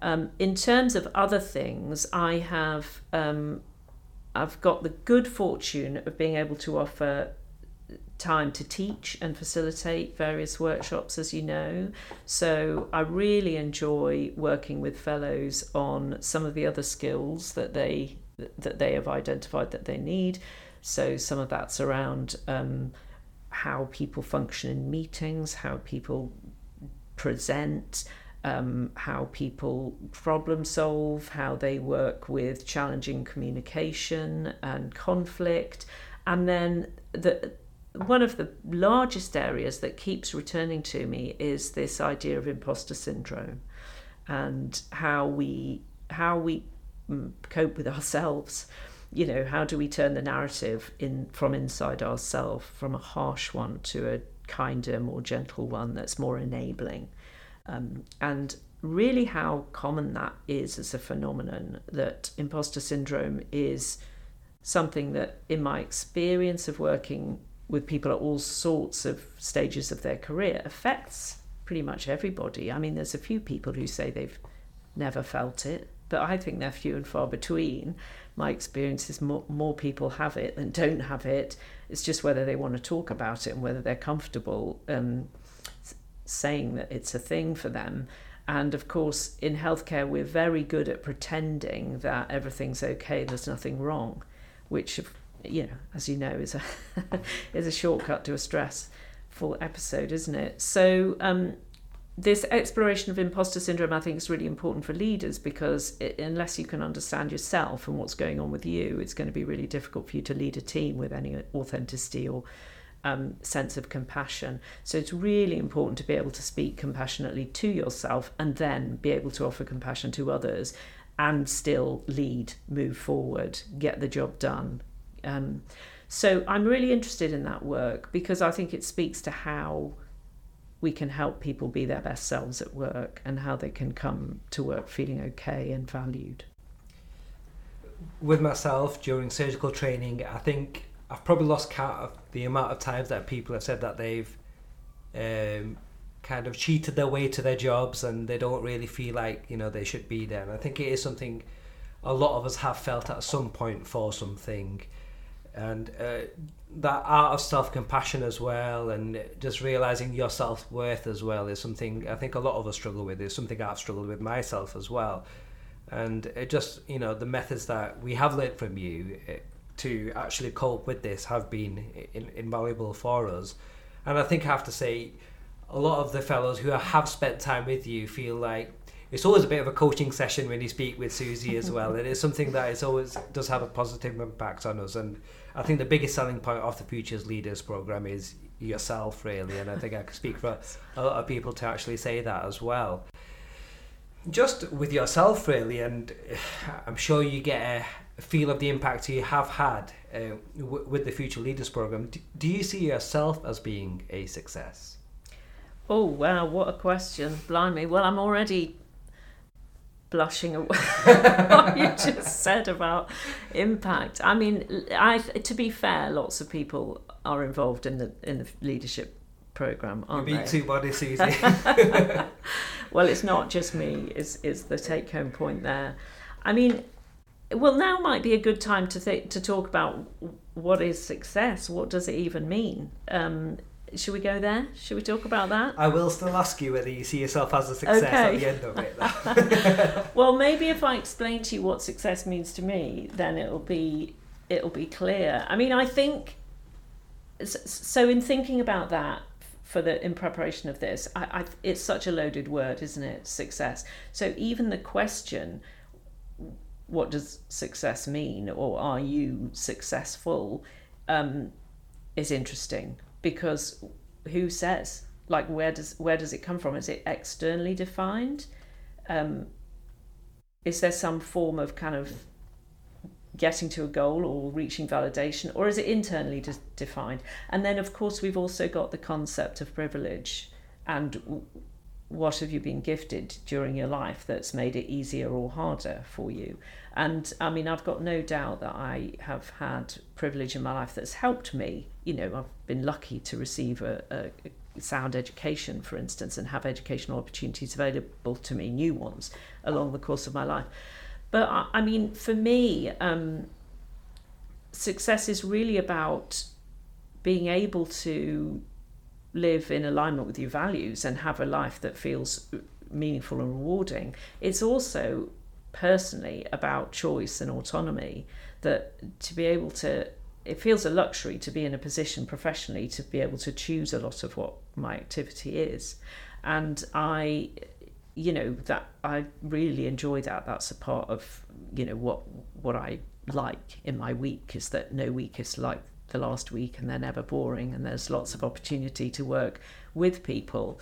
Um, in terms of other things, I have um, I've got the good fortune of being able to offer time to teach and facilitate various workshops, as you know. So I really enjoy working with fellows on some of the other skills that they that they have identified that they need. So some of that's around um, how people function in meetings, how people present, um, how people problem solve, how they work with challenging communication and conflict. And then the one of the largest areas that keeps returning to me is this idea of imposter syndrome and how we how we mm, cope with ourselves you know how do we turn the narrative in from inside ourselves from a harsh one to a kinder more gentle one that's more enabling um, and really how common that is as a phenomenon that imposter syndrome is something that in my experience of working with people at all sorts of stages of their career affects pretty much everybody. I mean there's a few people who say they've never felt it but i think they're few and far between. My experience is more, more people have it than don't have it. It's just whether they want to talk about it and whether they're comfortable um, saying that it's a thing for them. And of course, in healthcare, we're very good at pretending that everything's okay, there's nothing wrong, which, you know, as you know, is a is a shortcut to a stressful episode, isn't it? So, um, this exploration of imposter syndrome, I think, is really important for leaders because it, unless you can understand yourself and what's going on with you, it's going to be really difficult for you to lead a team with any authenticity or um, sense of compassion. So it's really important to be able to speak compassionately to yourself and then be able to offer compassion to others and still lead, move forward, get the job done. Um, so I'm really interested in that work because I think it speaks to how we can help people be their best selves at work and how they can come to work feeling okay and valued. With myself during surgical training, I think I've probably lost count of the amount of times that people have said that they've um, kind of cheated their way to their jobs and they don't really feel like you know they should be there. And I think it is something a lot of us have felt at some point for something, and uh, that art of self compassion as well, and just realizing your self worth as well is something I think a lot of us struggle with. Is something I've struggled with myself as well. And it just, you know, the methods that we have learned from you, it, to actually cope with this have been in, invaluable for us. And I think I have to say, a lot of the fellows who have spent time with you feel like it's always a bit of a coaching session when you speak with Susy as well. and it's something that is always does have a positive impact on us. And I think the biggest selling point of the Futures Leaders program is yourself, really. And I think I can speak for a lot of people to actually say that as well. Just with yourself, really, and I'm sure you get a, feel of the impact you have had uh, w- with the Future Leaders Program. Do, do you see yourself as being a success? Oh, wow, what a question. Blimey. Well, I'm already blushing at what you just said about impact. I mean, I to be fair, lots of people are involved in the in the leadership program, aren't You're being too body, Susy. well, it's not just me. Is is the take home point there? I mean, well, now might be a good time to th- to talk about what is success. What does it even mean? Um, should we go there? Should we talk about that? I will still ask you whether you see yourself as a success okay. at the end of it. well, maybe if I explain to you what success means to me, then it'll be it'll be clear. I mean, I think so. In thinking about that, for the in preparation of this, I, I, it's such a loaded word, isn't it? Success. So even the question what does success mean? Or are you successful? Um, is interesting because who says? Like where does where does it come from? Is it externally defined? Um, is there some form of kind of getting to a goal or reaching validation or is it internally de- defined? And then of course we've also got the concept of privilege and what have you been gifted during your life that's made it easier or harder for you and I mean, I've got no doubt that I have had privilege in my life that's helped me. You know, I've been lucky to receive a, a sound education, for instance, and have educational opportunities available to me, new ones, along the course of my life. But I, I mean, for me, um, success is really about being able to live in alignment with your values and have a life that feels meaningful and rewarding. It's also personally about choice and autonomy that to be able to it feels a luxury to be in a position professionally to be able to choose a lot of what my activity is and i you know that i really enjoy that that's a part of you know what what i like in my week is that no week is like the last week and they're never boring and there's lots of opportunity to work with people.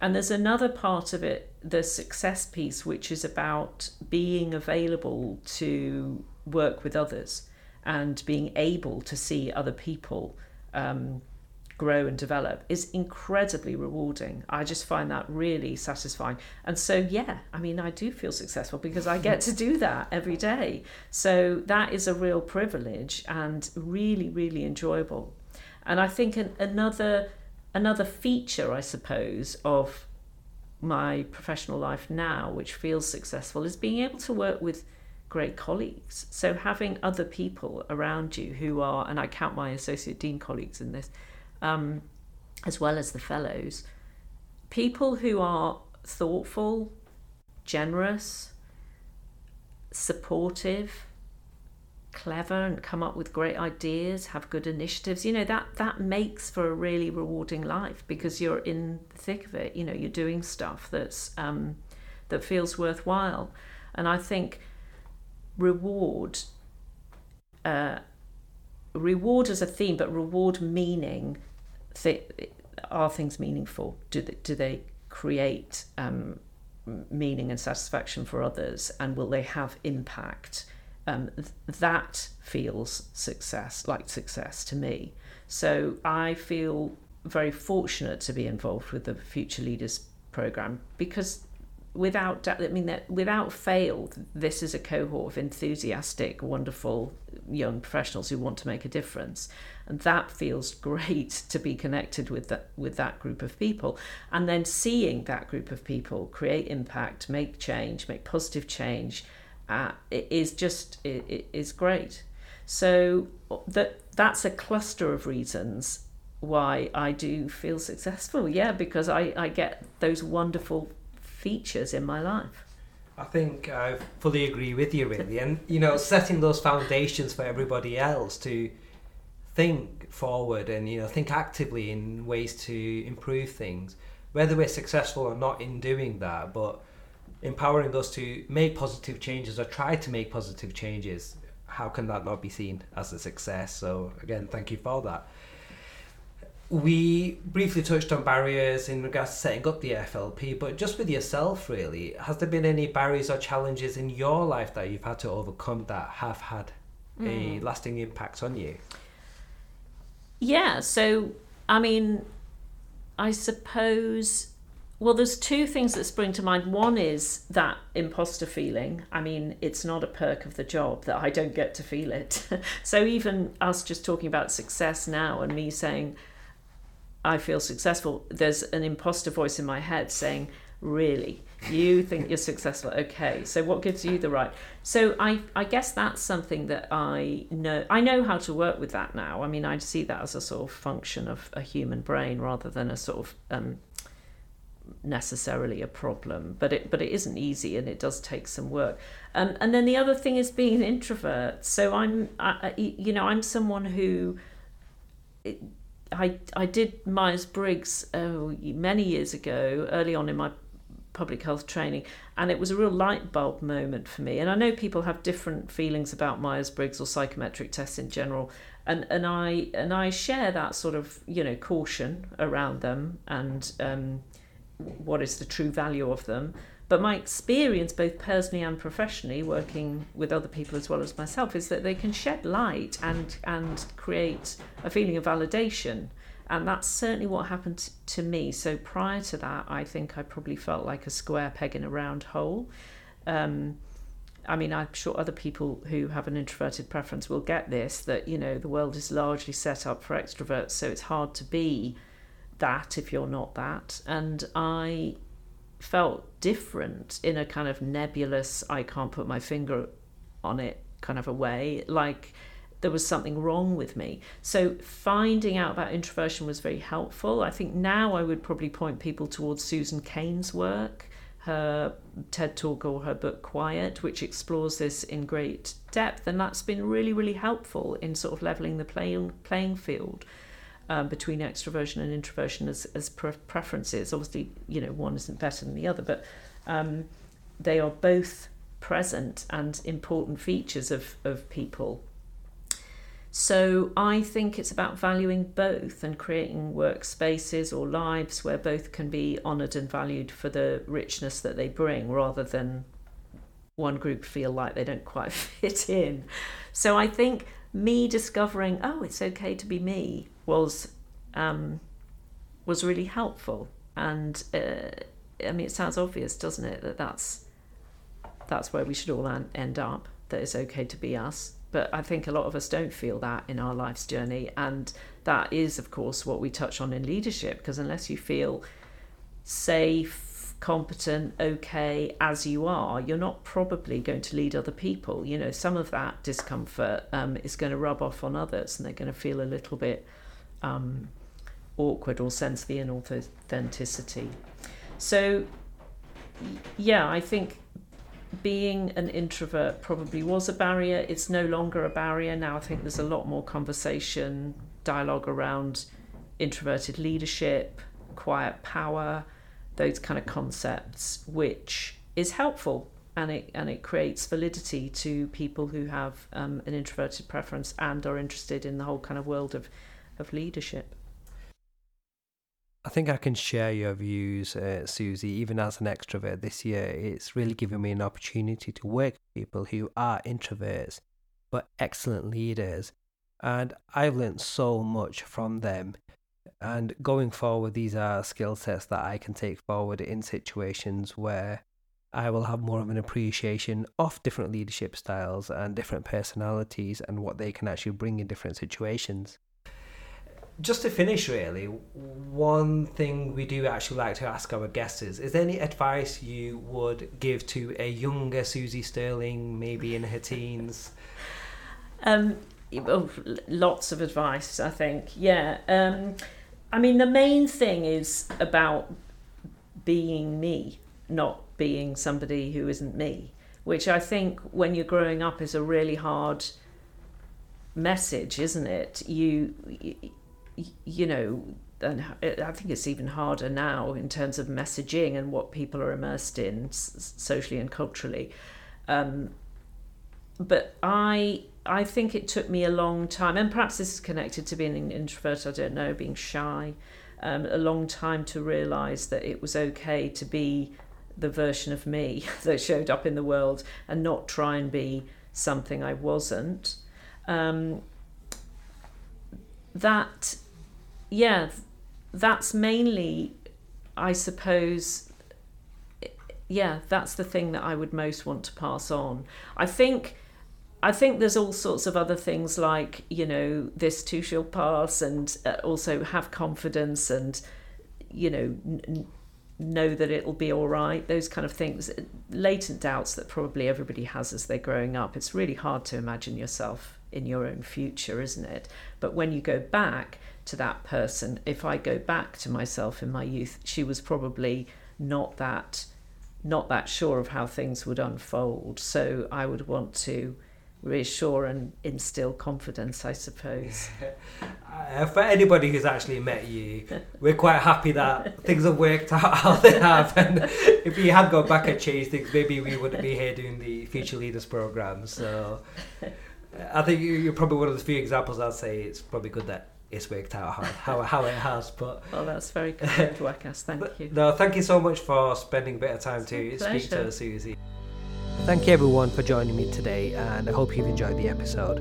And there's another part of it the success piece which is about being available to work with others and being able to see other people um, grow and develop is incredibly rewarding. I just find that really satisfying. And so, yeah, I mean, I do feel successful because I get to do that every day. So, that is a real privilege and really, really enjoyable. And I think an, another another feature, I suppose, of my professional life now, which feels successful, is being able to work with great colleagues. So having other people around you who are, and I count my associate dean colleagues in this, um, as well as the fellows, people who are thoughtful, generous, supportive, clever and come up with great ideas, have good initiatives, you know, that that makes for a really rewarding life because you're in the thick of it. You know, you're doing stuff that's um, that feels worthwhile. And I think reward uh, reward as a theme, but reward meaning th- are things meaningful? Do they, do they create um, meaning and satisfaction for others, and will they have impact? Um, th- that feels success, like success to me. So I feel very fortunate to be involved with the Future Leaders program because without I mean that without fail, this is a cohort of enthusiastic, wonderful young professionals who want to make a difference, and that feels great to be connected with that with that group of people, and then seeing that group of people create impact, make change, make positive change, uh, is just it, it is great. So that that's a cluster of reasons why I do feel successful. Yeah, because I, I get those wonderful features in my life. I think I fully agree with you, really. And, you know, setting those foundations for everybody else to think forward and, you know, think actively in ways to improve things, whether we're successful or not in doing that, but empowering us to make positive changes or try to make positive changes. How can that not be seen as a success? So, again, thank you for that we briefly touched on barriers in regards to setting up the FLP, but just with yourself, really, has there been any barriers or challenges in your life that you've had to overcome that have had mm. a lasting impact on you? Yeah, so I mean, I suppose. Well, there's two things that spring to mind. One is that imposter feeling. I mean, it's not a perk of the job that I don't get to feel it. so even us just talking about success now and me saying, I feel successful, there's an imposter voice in my head saying, Really? You think you're successful? Okay. So what gives you the right? So I, I guess that's something that I know. I know how to work with that now. I mean, I see that as a sort of function of a human brain rather than a sort of um, necessarily a problem. But it but it isn't easy and it does take some work. Um, and then the other thing is being an introvert. So I'm, I, you know, I'm someone who. It, I I did Myers Briggs oh, many years ago, early on in my public health training, and it was a real light bulb moment for me. And I know people have different feelings about Myers Briggs or psychometric tests in general, and and I and I share that sort of you know caution around them and um, what is the true value of them. But my experience, both personally and professionally, working with other people as well as myself, is that they can shed light and and create a feeling of validation. And that's certainly what happened to me. So prior to that, I think I probably felt like a square peg in a round hole. Um, I mean, I'm sure other people who have an introverted preference will get this that, you know, the world is largely set up for extroverts, so it's hard to be that if you're not that. And I felt different in a kind of nebulous, I can't put my finger on it kind of a way, like there was something wrong with me. So finding out about introversion was very helpful. I think now I would probably point people towards Susan Cain's work. her TED talk or her book Quiet, which explores this in great depth, and that's been really, really helpful in sort of leveling the playing playing field um, between extroversion and introversion as as pre- preferences. Obviously, you know, one isn't better than the other, but um, they are both present and important features of of people so I think it's about valuing both and creating workspaces or lives where both can be honoured and valued for the richness that they bring rather than one group feel like they don't quite fit in. So I think me discovering, oh, it's okay to be me was um, was really helpful. And uh, I mean, it sounds obvious, doesn't it, that that's that's where we should all end up. That it's okay to be us but I think a lot of us don't feel that in our life's journey. And that is, of course, what we touch on in leadership, because unless you feel safe, competent, okay as you are, you're not probably going to lead other people. You know, some of that discomfort um, is going to rub off on others and they're going to feel a little bit um, awkward or sense the inauthenticity. So, yeah, I think being an introvert probably was a barrier. It's no longer a barrier now. I think there's a lot more conversation, dialogue around introverted leadership, quiet power, those kind of concepts, which is helpful and it and it creates validity to people who have um, an introverted preference and are interested in the whole kind of world of of leadership. I think I can share your views, uh, Susy. Even as an extrovert this year, it's really given me an opportunity to work with people who are introverts but excellent leaders. And I've learned so much from them. And going forward, these are skill sets that I can take forward in situations where I will have more of an appreciation of different leadership styles and different personalities and what they can actually bring in different situations just to finish, really, one thing we do actually like to ask our guests is: Is there any advice you would give to a younger Susy Stirling, maybe in her teens? Um, oh, lots of advice, I think. Yeah. Um, I mean, the main thing is about being me, not being somebody who isn't me, which I think when you're growing up is a really hard message, isn't it? You you know, and I think it's even harder now in terms of messaging and what people are immersed in socially and culturally. Um, but I I think it took me a long time, and perhaps this is connected to being an introvert. I don't know, being shy, um, a long time to realise that it was okay to be the version of me that showed up in the world and not try and be something I wasn't. Um, that yeah that's mainly i suppose yeah that's the thing that i would most want to pass on. I think i think there's all sorts of other things like you know this too shall pass and uh, also have confidence and you know n- know that it'll be all right those kind of things. Latent doubts that probably everybody has as they're growing up. It's really hard to imagine yourself in your own future, isn't it? But when you go back to that person, if I go back to myself in my youth, she was probably not that not that sure of how things would unfold. So I would want to reassure and instill confidence, I suppose. uh, for anybody who's actually met you, we're quite happy that things have worked out how they have. And if we had gone back and changed things, maybe we wouldn't be here doing the Future Leaders program. So I think you're probably one of the few examples I'd say it's probably good that it's worked out how, how, how it has. But well, that's very kind, Wakas. Thank but, you. No, thank you so much for spending a bit of time to speak to us, Susy. Thank you everyone for joining me today, and I hope you've enjoyed the episode.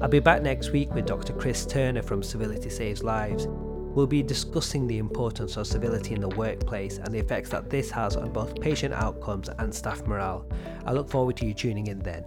I'll be back next week with Dr. Chris Turner from Civility Saves Lives. We'll be discussing the importance of civility in the workplace and the effects that this has on both patient outcomes and staff morale. I look forward to you tuning in then.